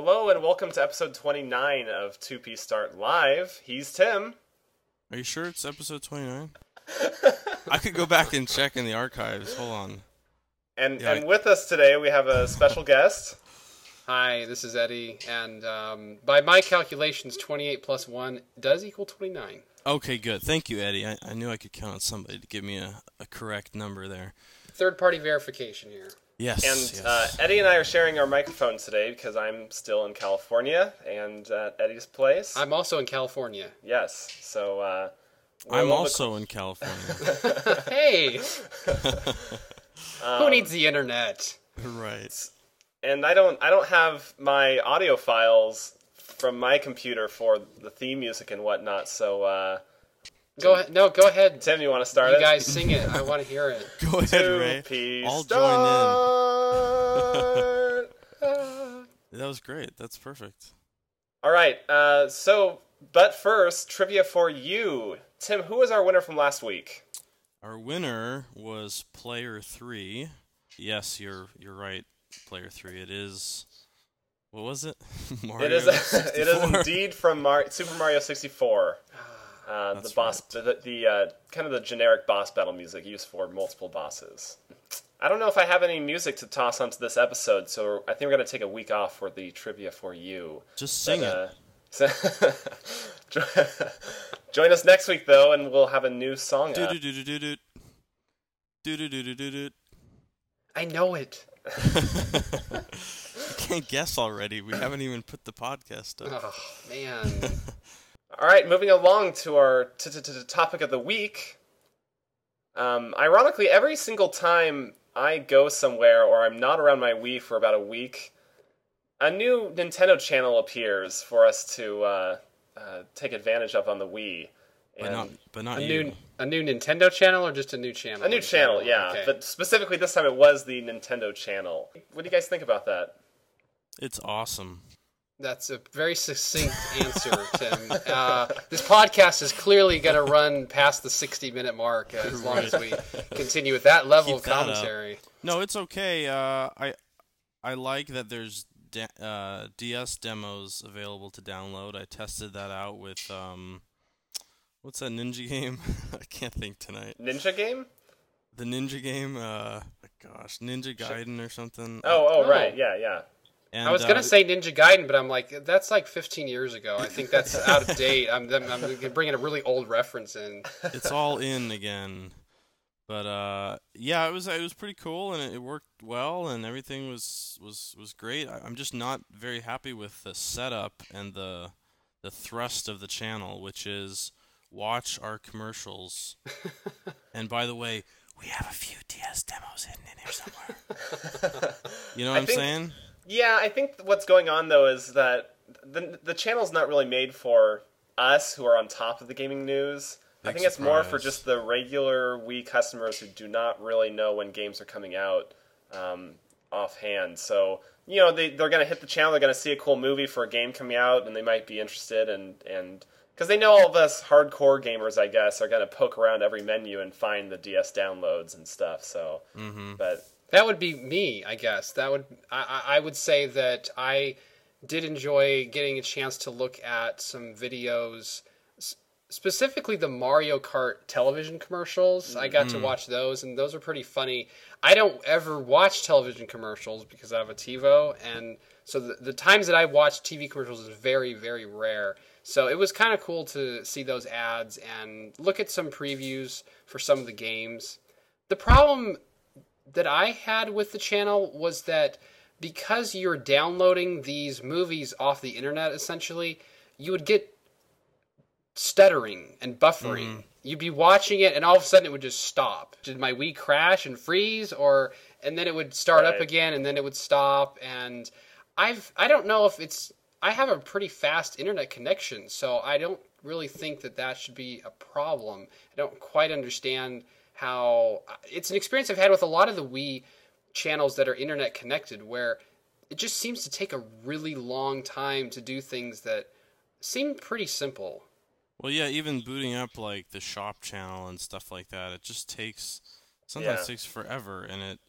Hello and welcome to episode 29 of 2P Start Live. He's Tim. Are you sure it's episode 29? I could go back and check in the archives. Hold on. And Yeah, and I- with us today we have a special guest. Hi, this is Eddie, and um, by my calculations, 28 plus 1 does equal 29. Okay, good. Thank you, Eddie. I, I knew I could count on somebody to give me a, a correct number there. Third party verification here. Yes. And yes. uh, Eddie and I are sharing our microphones today because I'm still in California and at Eddie's place. I'm also in California. yes. So uh, we're a I'm little bit- also in California. Hey! Um, Who needs the internet? right. and I don't I don't have my audio files from my computer for the theme music and whatnot. So uh, Go ahead. No, go ahead. Tim, you want to start You it? guys sing it. I want to hear it. Go ahead, Ray. 2P I'll Start. That was great. That's perfect. All right. Uh, so, but first, trivia for you, Tim. Who was our winner from last week? Our winner was player three. Yes, you're you're right. Player three. It is. What was it? Mario. it is. it is indeed from Mar- Super Mario 64. Uh, the boss, the, the uh, kind of the generic boss battle music used for multiple bosses. I don't know if I have any music to toss onto this episode, so I think we're gonna take a week off for the trivia for you. Just sing it. Uh, so join us next week though, and we'll have a new song. I know it. You can't guess already. We haven't even put the podcast up. Oh, man. All right, moving along to our topic of the week. Um, ironically, every single time I go somewhere or I'm not around my Wii for about a week, a new Nintendo channel appears for us to uh, uh, take advantage of on the Wii. But not, but not A you. new, a new Nintendo channel or just a new channel? a new channel, yeah. Okay. But specifically this time it was the Nintendo channel. What do you guys think about that? It's awesome. That's a very succinct answer, Tim. Uh, this podcast is clearly going to run past the 60 minute mark uh, as long as we continue with that level Keep of commentary. No, it's okay. Uh, I I like that there's de- uh, DS demos available to download. I tested that out with um, what's that ninja game? I can't think tonight. Ninja game? The ninja game. Uh, gosh, Ninja Gaiden or something. Oh, oh, Oh. right, yeah, yeah. And, I was going uh, to say Ninja Gaiden, but I'm like, that's like 15 years ago. I think that's out of date. I'm, I'm, I'm bringing a really old reference in. it's all in again. But uh, yeah, it was it was pretty cool and it, it worked well and everything was was was great. I, I'm just not very happy with the setup and the the thrust of the channel, which is watch our commercials. and by the way, we have a few DS demos hidden in here somewhere. you know what I I'm think- saying? Yeah, I think what's going on though is that the the channel's not really made for us who are on top of the gaming news. I Big think it's more for just the regular Wii customers who do not really know when games are coming out um, offhand. So you know they they're gonna hit the channel, they're gonna see a cool movie for a game coming out, and they might be interested and and because they know all of us hardcore gamers, I guess, are gonna poke around every menu and find the DS downloads and stuff. So, Mm-hmm. but That would be me, I guess. That would I, I would say that I did enjoy getting a chance to look at some videos, specifically the Mario Kart television commercials. I got to mm. watch those, and those are pretty funny. I don't ever watch television commercials because I have a TiVo, and so the, the times that I watch TV commercials is very, very rare. So it was kind of cool to see those ads and look at some previews for some of the games. The problem that I had with the channel was that because you're downloading these movies off the internet, essentially, you would get stuttering and buffering. Mm-hmm. You'd be watching it, and all of a sudden it would just stop. Did my Wii crash and freeze, or and then it would start up again, and then it would stop? And I've I don't know if it's I have a pretty fast internet connection, so I don't really think that that should be a problem. I don't quite understand how it's an experience I've had with a lot of the Wii channels that are internet connected where it just seems to take a really long time to do things that seem pretty simple. Well, yeah, even booting up like the shop channel and stuff like that, it just takes sometimes Yeah. takes forever, and it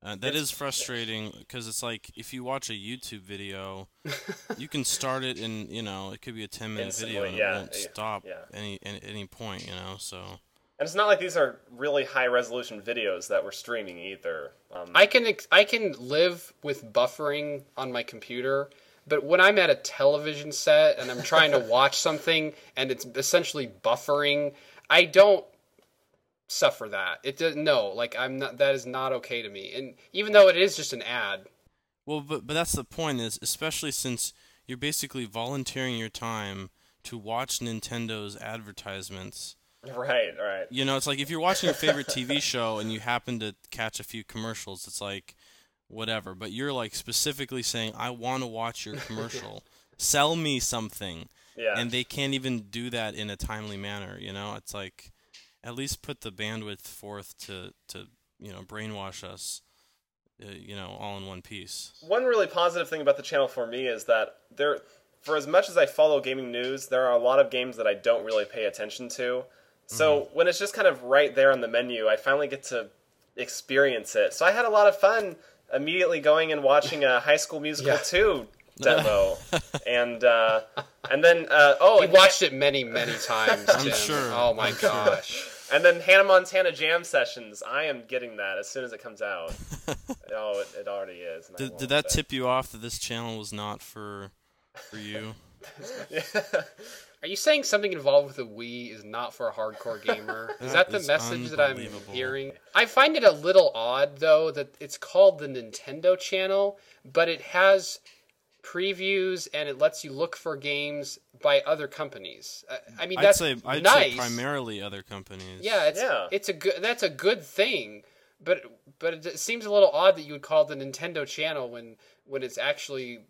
Uh, that is frustrating because it's like if you watch a YouTube video, you can start it in you know it could be a ten minute video and yeah, it won't yeah, stop yeah. any at any point you know so And it's not like these are really high resolution videos that we're streaming either. Um, I can ex- I can live with buffering on my computer, but when I'm at a television set and I'm trying to watch something and it's essentially buffering, I don't suffer that. It does no, like I'm not that is not okay to me. And even though it is just an ad, well but but that's the point is especially since you're basically volunteering your time to watch Nintendo's advertisements. right, right. You know, it's like if you're watching your favorite TV show and you happen to catch a few commercials, it's like whatever. But you're like specifically saying, "I want to watch your commercial. Sell me something." Yeah. And they can't even do that in a timely manner. You know, it's like at least put the bandwidth forth to to you know brainwash us. Uh, you know, all in one piece. One really positive thing about the channel for me is that there, for as much as I follow gaming news, there are a lot of games that I don't really pay attention to. So when it's just kind of right there on the menu, I finally get to experience it. So I had a lot of fun immediately going and watching a High School Musical Yeah. 2 demo, and uh, and then uh, oh, we watched it many many times. Tim. sure, Oh my I'm sure. gosh. and then Hannah Montana Jam Sessions. I am getting that as soon as it comes out. oh, it, it already is. Did, did that but- tip you off that this channel was not for for you? Are you saying something involved with the Wii is not for a hardcore gamer? Is that the is message that I'm hearing? I find it a little odd though that it's called the Nintendo channel, but it has previews and it lets you look for games by other companies. Uh, I mean I'd that's say I'd nice. say primarily other companies. Yeah, it's Yeah. it's a good that's a good thing, but but it seems a little odd that you would call it the Nintendo channel when when it's actually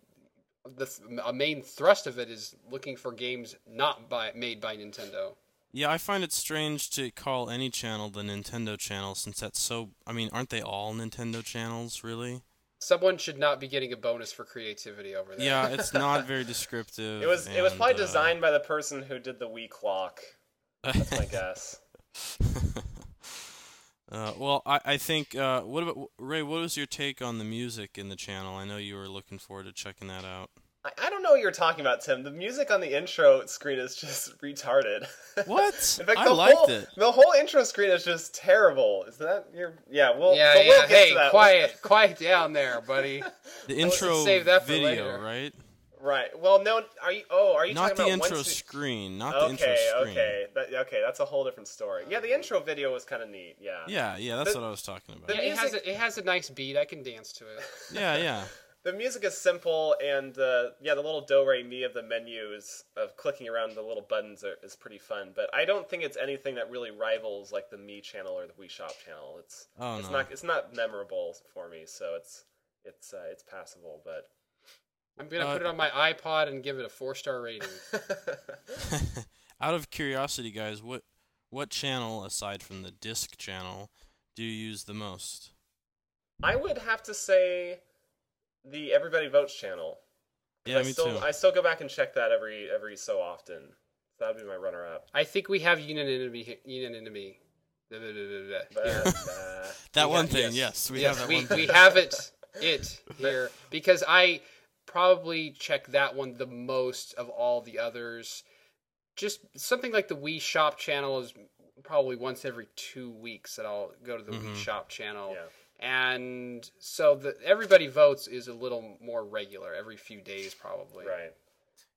the th- a main thrust of it is looking for games not by made by Nintendo. Yeah, I find it strange to call any channel the Nintendo channel since that's so. I mean, aren't they all Nintendo channels, really? Someone should not be getting a bonus for creativity over there. Yeah, it's not very descriptive. It was it was probably uh, designed by the person who did the Wii clock. That's my guess. uh, well, I I think uh, what about Ray? What was your take on the music in the channel? I know you were looking forward to checking that out. I, I don't know what you're talking about, Tim. The music on the intro screen is just retarded. What? In fact, I the liked whole, it. The whole intro screen is just terrible. Is that your? Yeah, we'll. yeah, but we'll yeah. get Hey, to that. quiet, quiet down there, buddy. The let's intro save that for video, later. right? Right. Well, no. Are you? Oh, are you Not talking the about intro you- screen. Not the intro screen. okay, that, okay. That's a whole different story. Yeah, the intro video was kind of neat. Yeah. Yeah, yeah, that's The- what I was talking about. the- Yeah, it has music- a, it has a nice beat. I can dance to it. Yeah, yeah. The music is simple, and uh, yeah, the little do re mi of the menus of clicking around the little buttons are, is pretty fun. But I don't think it's anything that really rivals like the Me channel or the Wii Shop channel. It's Oh, it's no. not it's not memorable for me, so it's it's uh, it's passable. But I'm gonna Uh, put it on my iPod and give it a four star rating. Out of curiosity, guys, what what channel aside from the disc channel do you use the most? I would have to say the Everybody Votes channel. Yeah, I me still, too. I still go back and check that every every so often. That would be my runner up. I think we have unanimity. he- Unanimity. Blah, blah, blah, blah, blah. Uh, That We one have- thing, yes, we yes, have that we, one thing. we have it it here because I probably check that one the most of all the others. Just something like the Wii Shop channel is probably once every two weeks that I'll go to the Wii Mhm. Shop channel. yeah. And so the everybody votes is a little more regular, every few days probably. Right.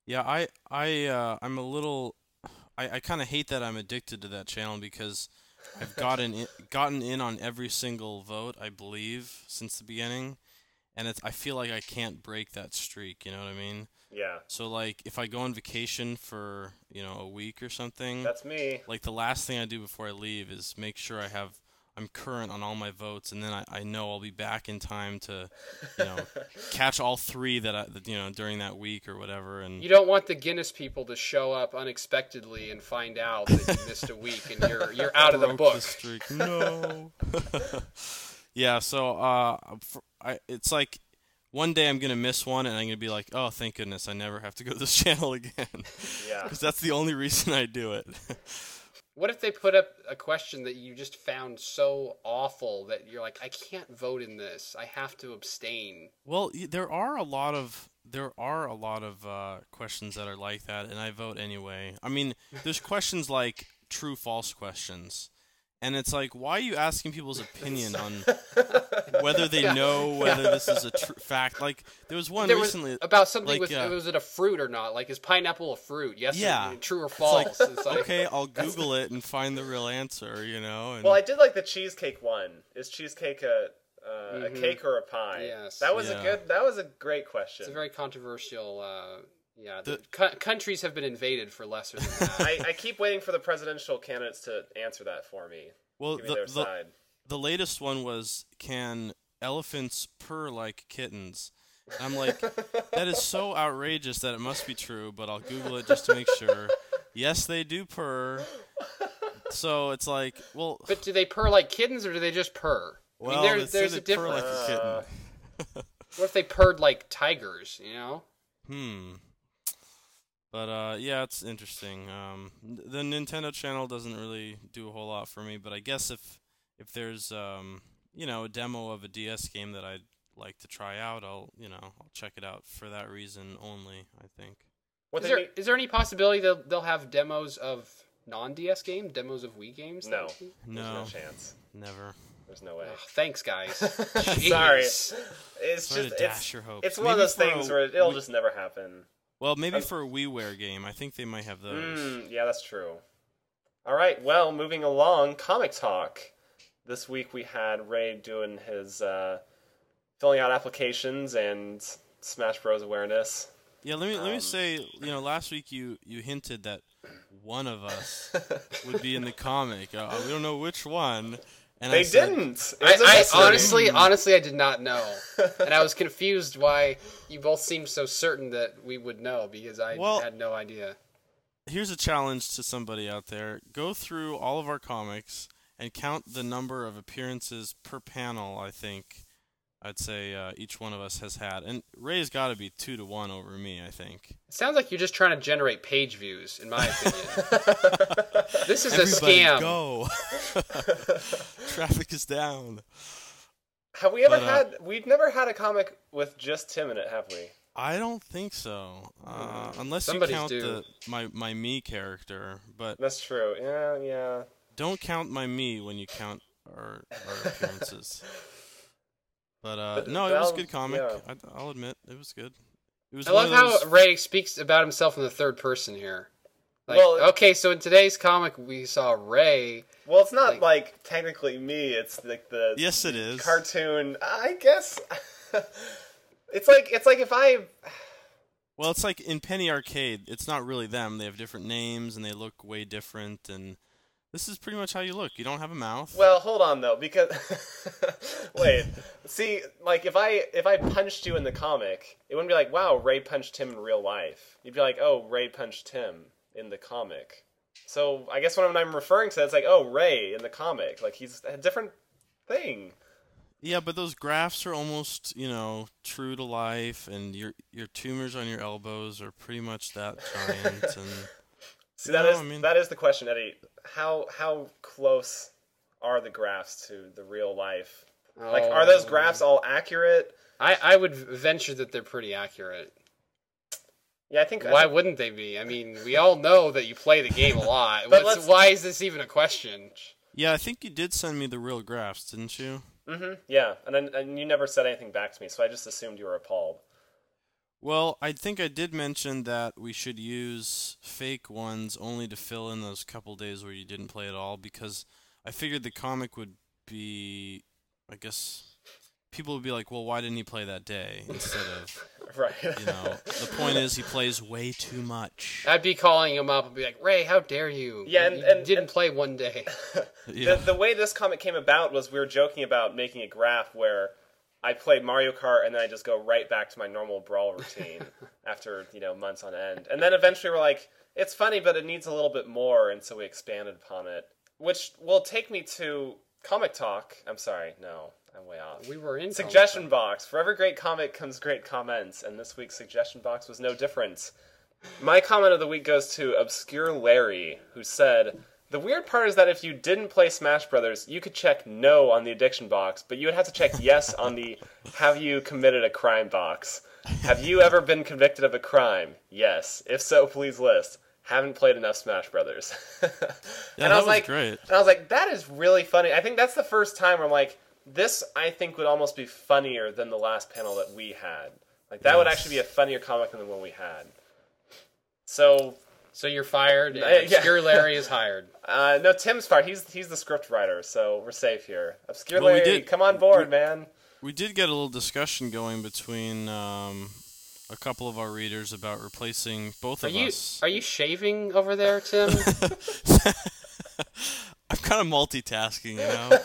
Yeah, I I uh, I'm a little I, I kind of hate that I'm addicted to that channel because I've gotten in, gotten in on every single vote I believe since the beginning, and it's I feel like I can't break that streak. You know what I mean? Yeah. So like if I go on vacation for you know a week or something, That's me. like the last thing I do before I leave is make sure I have I'm current on all my votes, and then I, I know I'll be back in time to you know catch all three that I that, you know during that week or whatever. And You don't want the Guinness people to show up unexpectedly and find out that you missed a week and you're you're out of the book. streak. No. yeah. So uh, I it's like one day I'm gonna miss one, and I'm gonna be like, oh, thank goodness, I never have to go to this channel again, Yeah. because that's the only reason I do it. What if they put up a question that you just found so awful that you're like, I can't vote in this. I have to abstain. Well, there are a lot of there are a lot of uh, questions that are like that, and I vote anyway. I mean, there's questions like true false questions, and it's like, why are you asking people's opinion on whether they know whether this is a tr- fact? Like, there was one There was recently about something like, with uh, was it a fruit or not? Like, is pineapple a fruit? Yes, or- Yeah. true or It's like, false? It's like, okay, I'll Google it and find the real answer, you know. And Well, I did like the cheesecake one. Is cheesecake a uh, a cake or a pie? Mm-hmm. Yes. that was Yeah. a good. That was a great question. It's a very controversial. Uh, yeah, The- the, co- countries have been invaded for lesser than that. I, I keep waiting for the presidential candidates to answer that for me. well, Give me the, their the, side. the latest one was can elephants purr like kittens? And I'm like, that is so outrageous that it must be true, but I'll Google it just to make sure. Yes, they do purr. So it's like, well, but do they purr like kittens or do they just purr? I well, mean, there, there's they a purr difference. like a kitten. Uh, What if they purred like tigers? You know? Hmm. But uh, yeah, it's interesting. Um, the Nintendo channel doesn't really do a whole lot for me, but I guess if if there's um, you know, a demo of a DS game that I'd like to try out, I'll you know, I'll check it out for that reason only. I think. What is there, is there any possibility that they'll have demos of non-DS games, demos of Wii games? No. That would be- There's no No, chance. never. There's no way. Ugh, thanks, guys. Sorry. It's Sorry to just dash it's, your hopes. it's one of those for a things where it'll Wii- just never happen. Well, maybe Um, for a WiiWare game, I think they might have those. Mm, yeah, that's true. All right, well, moving along, comic talk. This week we had Ray doing his uh, filling out applications and Smash Bros. awareness. Yeah, let me let me Um, say, you know, last week you you hinted that one of us would be in the comic. Uh, we don't know which one. And I They said, didn't. It I, was a I mystery. honestly, mm. honestly, I did not know, and I was confused why you both seemed so certain that we would know because I Well- had no idea. here's a challenge to somebody out there go through all of our comics and count the number of appearances per panel i think i'd say uh, each one of us has had and ray's got to be two to one over me i think It sounds like you're just trying to generate page views, in my opinion. this is everybody a scam. go traffic is down Have we ever But, uh, had? We've never had a comic with just Tim in it, have we? i don't think so uh, unless Somebody's you count due. the my, my me character but That's true. Yeah, yeah. don't count my me when you count our, our appearances but uh But no it was a good comic yeah. I, i'll admit it was good it was I one love those- how Ray speaks about himself in the third person here. Like, Well- okay, so in today's comic, we saw Ray. Well, it's not Like- like, technically me. It's like the Yes, it is. cartoon. I guess. it's like it's like if I. Well, it's like in Penny Arcade. It's not really them. They have different names and they look way different. And this is pretty much how you look. You don't have a mouth. Well, hold on though, because wait. See, like if I if I punched you in the comic, it wouldn't be like, wow, Ray punched him in real life. You'd be like, oh, Ray punched him in the comic. So I guess when I'm referring to, it, it's like, oh, Ray in the comic, like he's a different thing. yeah, but those graphs are almost, you know, true to life, and your your tumors on your elbows are pretty much that giant. and See, that No, is I mean- that is the question, Eddie. How how close are the graphs to the real life? Like, are those Oh. graphs all accurate? I, I would venture that they're pretty accurate. Yeah, I think. I Why think- wouldn't they be? I mean, we all know that you play the game a lot. But let's- why is this even a question? yeah, I think you did send me the real graphs, didn't you? Mm Mhm, Yeah, and then, and you never said anything back to me, so I just assumed you were appalled. Well, I think I did mention that we should use fake ones only to fill in those couple days where you didn't play at all because I figured the comic would be, I guess, people would be like, well, why didn't he play that day instead of, Right. you know, the point is he plays way too much. I'd be calling him up and be like, Ray, how dare you? Yeah, and- you and- didn't and- play one day. Yeah. the, the way this comic came about was we were joking about making a graph where I play Mario Kart and then I just go right back to my normal brawl routine after you know months on end, and then eventually we're like, it's funny, but it needs a little bit more, and so we expanded upon it, which will take me to comic talk. I'm sorry, no, I'm way off. We were in Suggestion box. For every great comic comes great comments, and this week's suggestion box was no different. My comment of the week goes to Obscure Larry, who said, The weird part is that if you didn't play Smash Brothers, you could check no on the addiction box, but you would have to check yes on the have you committed a crime box. Have you ever been convicted of a crime? Yes. If so, please list. Haven't played enough Smash Brothers. Yeah, and I was was like, great. and I was like, that is really funny. I think that's the first time where I'm like, this I think would almost be funnier than the last panel that we had. Like that would actually be a funnier comic than the one we had. So So you're fired. And Uh, yeah. Obscure Larry is hired. uh, no, Tim's fired. He's he's the script writer, so we're safe here. Obscure Well, we Larry, did- come on board, man. We did get a little discussion going between um, a couple of our readers about replacing both Are of you us. are you shaving over there, Tim? I'm kind of multitasking, you know.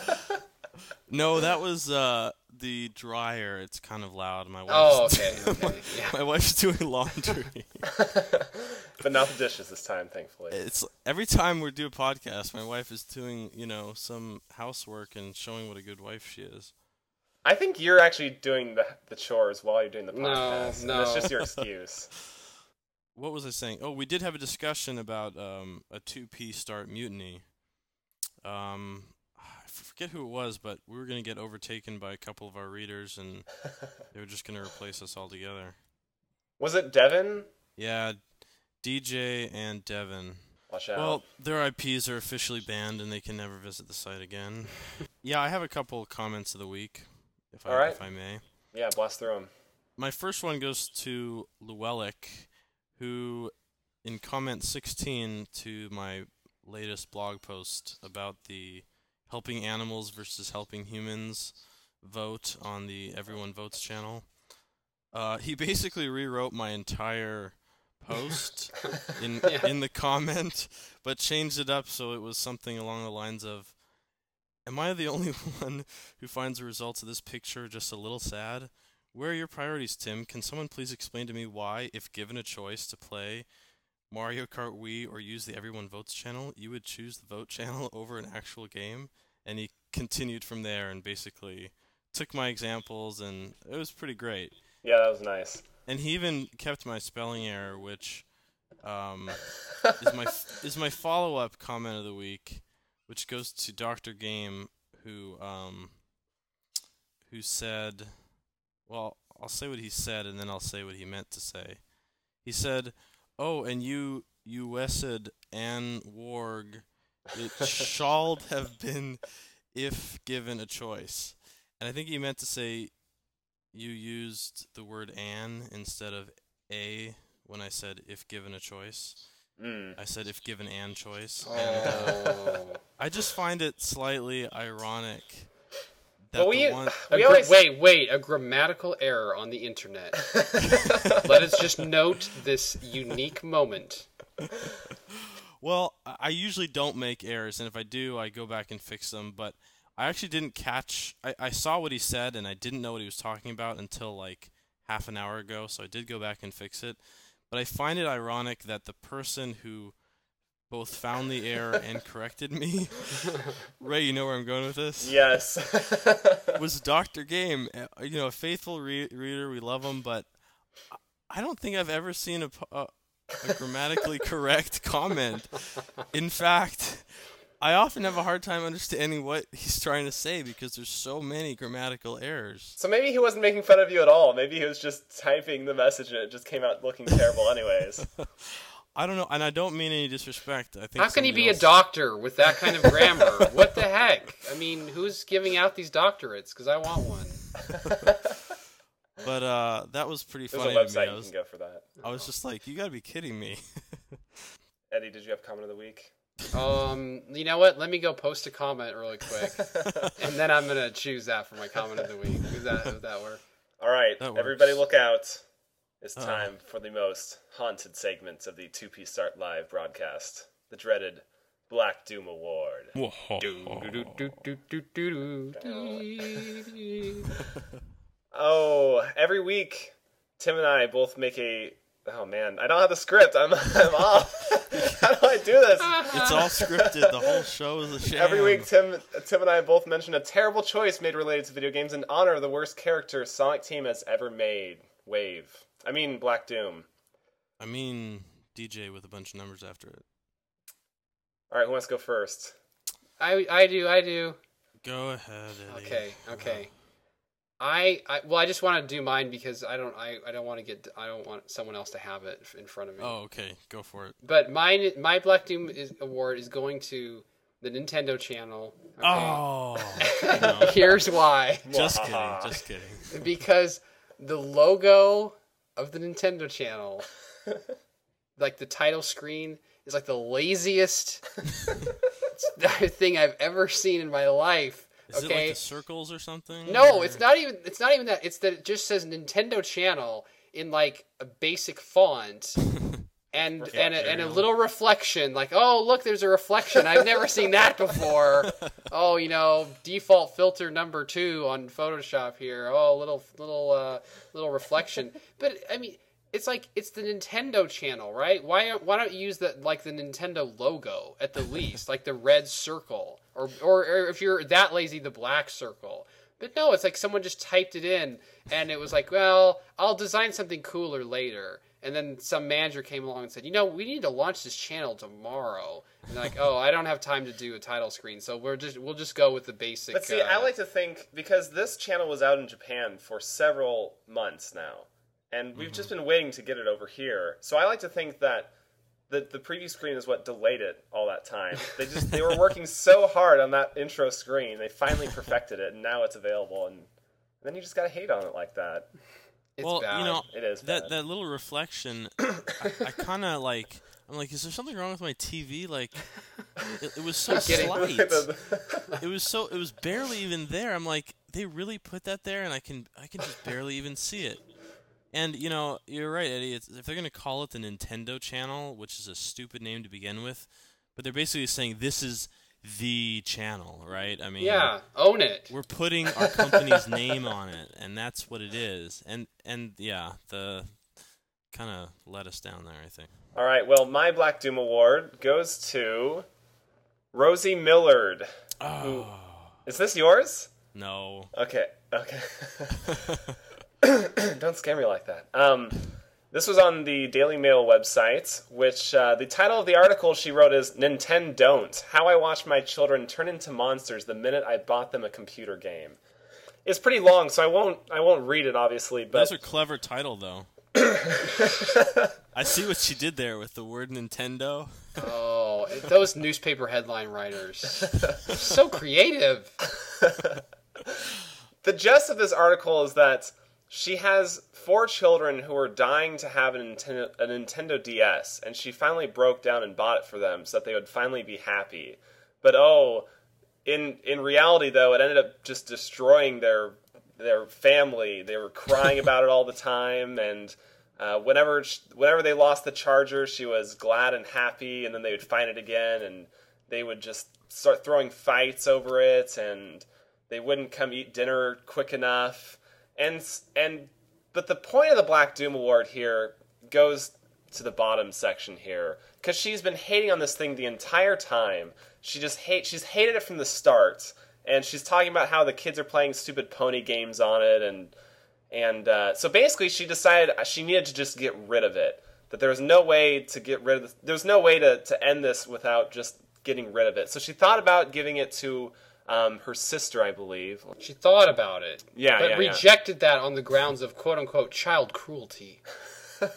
no, that was uh, the dryer. It's kind of loud. My wife's oh, okay. okay. Yeah. my wife's doing laundry. But not the dishes this time, thankfully. it's every time we do a podcast, my wife is doing, you know, some housework and showing what a good wife she is. I think you're actually doing the the chores while you're doing the podcast. and no. That's just your excuse. What was I saying? Oh, we did have a discussion about um, a 2P Start mutiny. Um, I forget who it was, but we were going to get overtaken by a couple of our readers, and they were just going to replace us altogether. Was it Devin? Yeah, DJ and Devin. Watch out. Well, their IPs are officially banned, and they can never visit the site again. yeah, I have a couple comments of the week, if I right. if I may. yeah, blast through them. My first one goes to Llewellyn, who, in comment 16 to my latest blog post about the helping animals versus helping humans vote on the Everyone Votes channel, uh, he basically rewrote my entire post in Yeah. in the comment, but changed it up so it was something along the lines of, "Am I the only one who finds the results of this picture just a little sad? Where are your priorities, Tim? Can someone please explain to me why, if given a choice to play Mario Kart Wii or use the Everyone Votes channel, you would choose the vote channel over an actual game?" And he continued from there and basically took my examples, and it was pretty great Yeah, that was nice. and he even kept my spelling error, which um, is my is my follow up comment of the week, which goes to Doctor Game, who um, who said, well, I'll say what he said, and then I'll say what he meant to say. He said, "Oh, and you you wessed Anne Warg, it shalled have been if given a choice." And I think he meant to say you used the word an instead of a when I said if given a choice. Mm. I said if given an choice. And uh, Oh. I just find it slightly ironic that But we- the one We gra- always- wait, wait, a grammatical error on the internet. Let us just note this unique moment. Well, I usually don't make errors, and if I do, I go back and fix them. But I actually didn't catch. I, I saw what he said, and I didn't know what he was talking about until like half an hour ago. So I did go back and fix it. But I find it ironic that the person who both found the error and corrected me, Ray, you know where I'm going with this, Yes. was Doctor Game. Uh, You know, a faithful re- reader. We love him, but I- I don't think I've ever seen a, a, a grammatically correct comment. In fact, I often have a hard time understanding what he's trying to say because there's so many grammatical errors. so maybe he wasn't making fun of you at all. Maybe he was just typing the message and it just came out looking terrible anyways. I don't know, and I don't mean any disrespect. I think How can he somebody be a doctor with that kind of grammar? what the heck? I mean, who's giving out these doctorates? Because I want one. But uh, that was pretty There's funny a to me. website I you was, can go for that. I was just like, you gotta be kidding me. Eddie, did you have comment of the week? Um, you know what? Let me go post a comment really quick, and then I'm gonna choose that for my comment of the week. Does that does that work? All right, That everybody look out. It's Uh-oh. time for the most haunted segment of the 2P Start Live broadcast. The dreaded Black Doom Award. Oh, every week, Tim and I both make a. Oh man, I don't have the script. I'm I'm off. How do I do this? it's all scripted. The whole show is a sham. Every week, Tim Tim and I both mention a terrible choice made related to video games in honor of the worst character Sonic Team has ever made. Wave. I mean, Black Doom. I mean, DJ with a bunch of numbers after it. All right, who wants to go first? I I do I do. Go ahead. Eddie. Okay, okay. I, I well, I just want to do mine because I don't I, I don't want to get I don't want someone else to have it in front of me. Oh, okay. Go for it. But mine my Black Doom is, award is going to the Nintendo Channel. okay? Oh. Here's why. just kidding. Just kidding. because the logo of the Nintendo Channel, like the title screen, is like the laziest thing I've ever seen in my life. Is okay, it like the circles or something? no, or- it's not even. It's not even that. It's that it just says Nintendo Channel in like a basic font. And and a, and a little reflection, like oh look, there's a reflection. I've never seen that before. Oh, you know, default filter number two on Photoshop here. Oh, little little uh, little reflection. But I mean, it's like it's the Nintendo channel, right? Why why don't you use that like the Nintendo logo at the least, like the red circle, or, or or if you're that lazy, the black circle. But no, it's like someone just typed it in, and it was like, well, I'll design something cooler later. And then some manager came along and said, you know, we need to launch this channel tomorrow. And like, oh, I don't have time to do a title screen, so we're just we'll just go with the basic. But see, uh, I like to think because this channel was out in Japan for several months now, and we've just been waiting to get it over here. So I like to think that the the preview screen is what delayed it all that time. They just they were working so hard on that intro screen. They finally perfected it, and now it's available. And then you just gotta hate on it like that. it's well, bad. you know, It is that bad. that little reflection. I, I kind of like. I'm like, is there something wrong with my TV? Like, it, it was so slight. it was so. It was barely even there. I'm like, they really put that there, and I can I can just barely even see it. And you know, you're right, Eddie. It's, if they're gonna call it the Nintendo Channel, which is a stupid name to begin with, but they're basically saying this is the channel, right? I mean, yeah, own it. we're putting our company's name on it, and that's what it is. And and yeah, the kind of let us down there. I think. All right. Well, my Black Doom award goes to Rosie Millard. Oh Is this yours? no. Okay. Okay. Don't scare me like that. Um, this was on the Daily Mail website, which uh, the title of the article she wrote is "Nintendo Don't: How I Watched My Children Turn into Monsters the Minute I Bought Them a Computer Game." It's pretty long, so I won't I won't read it obviously, but That's a clever title, though. I see what she did there with the word Nintendo. Oh, those newspaper headline writers, so creative. the gist of this article is that she has four children who are dying to have a Nintendo, a Nintendo DS, and she finally broke down and bought it for them so that they would finally be happy. But oh, in in reality though, it ended up just destroying their their family. They were crying about it all the time, and uh, whenever sh- whenever they lost the charger, she was glad and happy, and then they would find it again, and they would just start throwing fights over it, and they wouldn't come eat dinner quick enough, and and but the point of the Black Doom Award here goes to the bottom section here because she's been hating on this thing the entire time. She just hate she's hated it from the start, and she's talking about how the kids are playing stupid pony games on it, and and uh, so basically she decided she needed to just get rid of it. That there was no way to get rid of this, there was no way to to end this without just getting rid of it. So she thought about giving it to um, her sister, I believe. She thought about it, Yeah, but yeah, yeah. rejected that on the grounds of "quote unquote" child cruelty.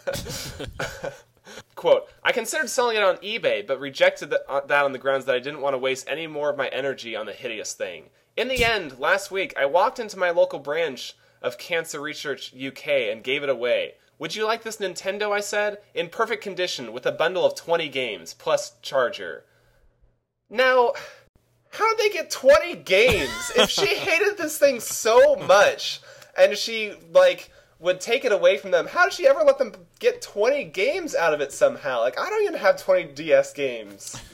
Quote, I considered selling it on eBay, but rejected th- uh, that on the grounds that I didn't want to waste any more of my energy on the hideous thing. In the end, last week, I walked into my local branch of Cancer Research UK and gave it away. Would you like this Nintendo? I said, in perfect condition with a bundle of 20 games plus charger. Now, how did they get 20 games? if she hated this thing so much and she, like, would take it away from them, how did she ever let them get 20 games out of it somehow? Like, I don't even have 20 DS games.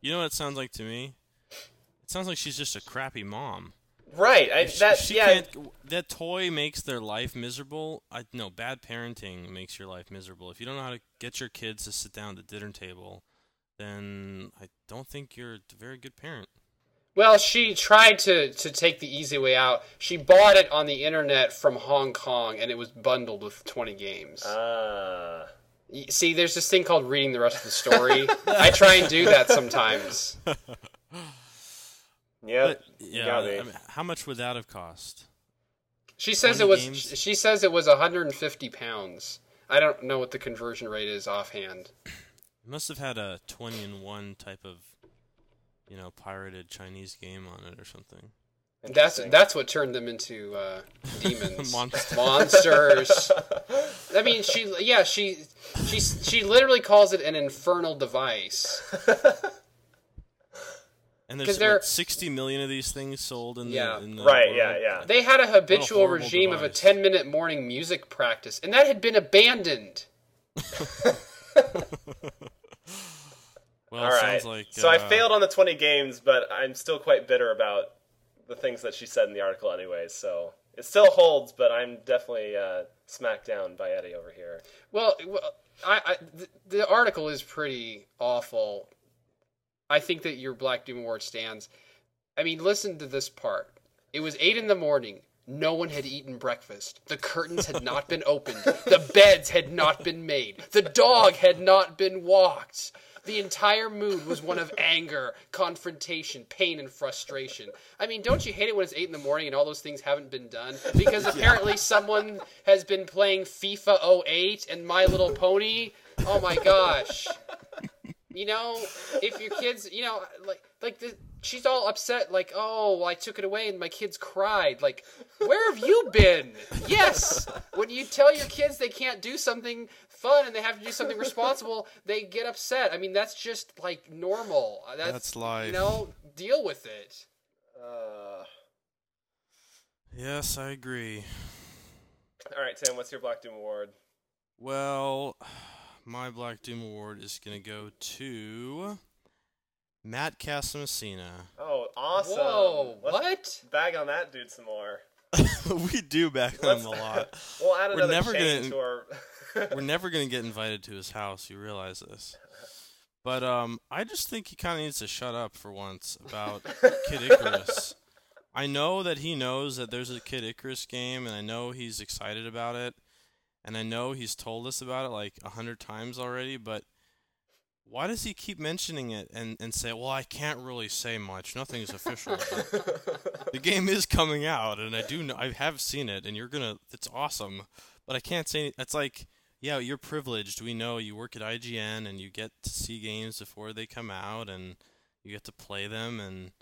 You know what it sounds like to me? It sounds like she's just a crappy mom. Right. I, She- that, she yeah. That toy makes their life miserable. I no bad parenting makes your life miserable. If you don't know how to get your kids to sit down at the dinner table, then I don't think you're a very good parent. Well, she tried to, to take the easy way out. She bought it on the internet from Hong Kong, and it was bundled with 20 games. Ah. See, there's this thing called reading the rest of the story. I try and do that sometimes. Yeah, But you yeah. I mean, how much would that have cost? She says it was. games? She says it was 150 pounds. I don't know what the conversion rate is offhand. It must have had a twenty and one type of, you know, pirated Chinese game on it or something. And That's that's what turned them into uh, demons, Monsters. monsters. I mean, she yeah she she she literally calls it an infernal device. And there's they're- what, sixty million of these things sold in the, Yeah. in the right. world. Yeah. Yeah. They had a habitual horrible regime of a 10 minute morning music practice, and that had been abandoned. Well, All it right. sounds like so I uh, failed on the 20 games, but I'm still quite bitter about the things that she said in the article, anyway. So it still holds, but I'm definitely uh, smacked down by Eddie over here. Well, well I, I the, the article is pretty awful. I think that your Black Doom Award stands. I mean, listen to this part. It was eight in the morning. No one had eaten breakfast. The curtains had not been opened. The beds had not been made. The dog had not been walked. The entire mood was one of anger, confrontation, pain, and frustration. I mean, don't you hate it when it's 8 in the morning and all those things haven't been done? Because apparently someone has been playing FIFA 08 and My Little Pony. Oh my gosh. You know, if your kids, you know, like like the, she's all upset, like, oh, I took it away and my kids cried. Like, where have you been? Yes, when you tell your kids they can't do something fun and they have to do something responsible, they get upset. I mean, that's just like normal. That's, That's life. You know, deal with it. Uh, Yes, I agree. all right, Tim, what's your Black Doom Award? Well, my Black Doom Award is gonna go to Matt Casamassina. Oh, awesome. Whoa, Let's what? Bag on that dude some more. we do back on him a lot. we'll add We're never chain gonna- to our. We're never gonna get invited to his house. You realize this. But um, I just think he kind of needs to shut up for once about Kid Icarus. I know that he knows that there's a Kid Icarus game, and I know he's excited about it, and I know he's told us about it like a hundred times already. But why does he keep mentioning it and, and say, "Well, I can't really say much. Nothing's official." the game is coming out, and I do know I have seen it, and you're gonna. It's awesome, but I can't say. It's like yeah, you're privileged. We know you work at IGN and you get to see games before they come out and you get to play them and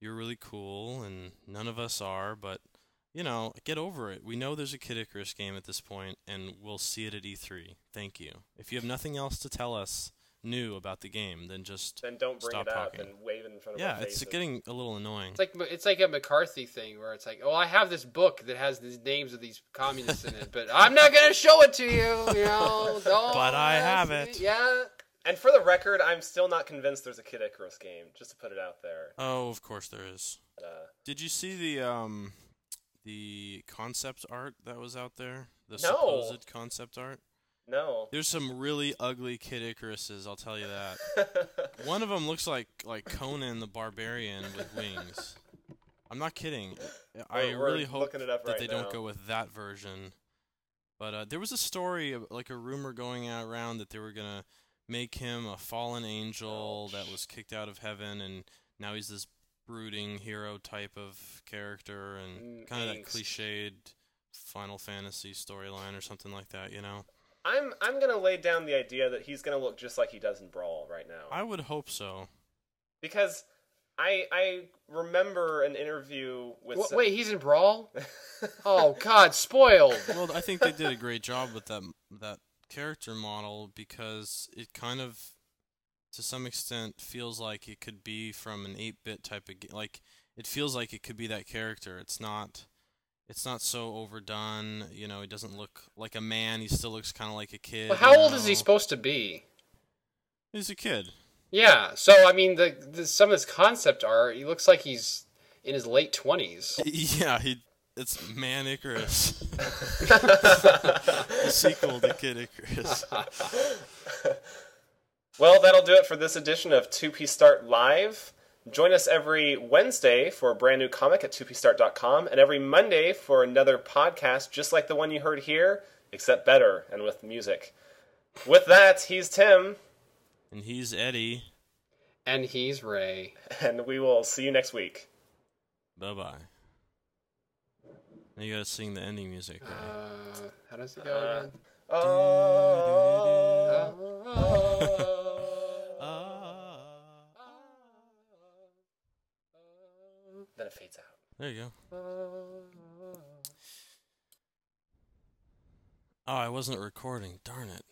you're really cool and none of us are, but you know, get over it. We know there's a Kid Icarus game at this point and we'll see it at E3. Thank you. If you have nothing else to tell us new about the game, then just then don't bring Stop it up talking. and wave it in front of Yeah, it's faces. getting a little annoying. It's like it's like a McCarthy thing where it's like, oh, I have this book that has these names of these communists in it, but I'm not gonna show it to you. You know, don't But I have me. it. Yeah. And for the record, I'm still not convinced there's a Kid Icarus game. Just to put it out there. Oh, of course there is. Uh, Did you see the um the concept art that was out there? The No. supposed concept art? No. There's some really ugly Kid Icaruses, I'll tell you that. One of them looks like like Conan the Barbarian with wings. I'm not kidding. I We're- really hope that right they now. don't go with that version. But uh, there was a story, like a rumor going around that they were gonna make him a fallen angel that was kicked out of heaven, and now he's this brooding hero type of character, and Mm, kind of that cliched Final Fantasy storyline or something like that. You know, I'm I'm gonna lay down the idea that he's gonna look just like he does in Brawl right now. I would hope so. because I I remember an interview with Wha- some- wait, he's in Brawl. Oh God, spoiled. well, I think they did a great job with that that character model because it kind of, to some extent, feels like it could be from an 8-bit type of game. Like it feels like it could be that character. It's not. It's not so overdone. You know, he doesn't look like a man. He still looks kind of like a kid. Well, how old is he supposed to be? He's a kid. Yeah. So I mean, the, the some of this concept art, he looks like he's in his late twenties. Yeah, he. It's Man Icarus. the sequel to Kid Icarus. Well, that'll do it for this edition of 2P Start Live. Join us every Wednesday for a brand new comic at 2pstart.com and every Monday for another podcast just like the one you heard here, except better and with music. With that, he's Tim, And he's Eddie. And he's Ray. and we will see you next week. Bye bye. Now you gotta sing the ending music. Right? Uh, how does it go Uh, again? Oh. Then it fades out. There you go. Uh, oh, I wasn't recording. Darn it.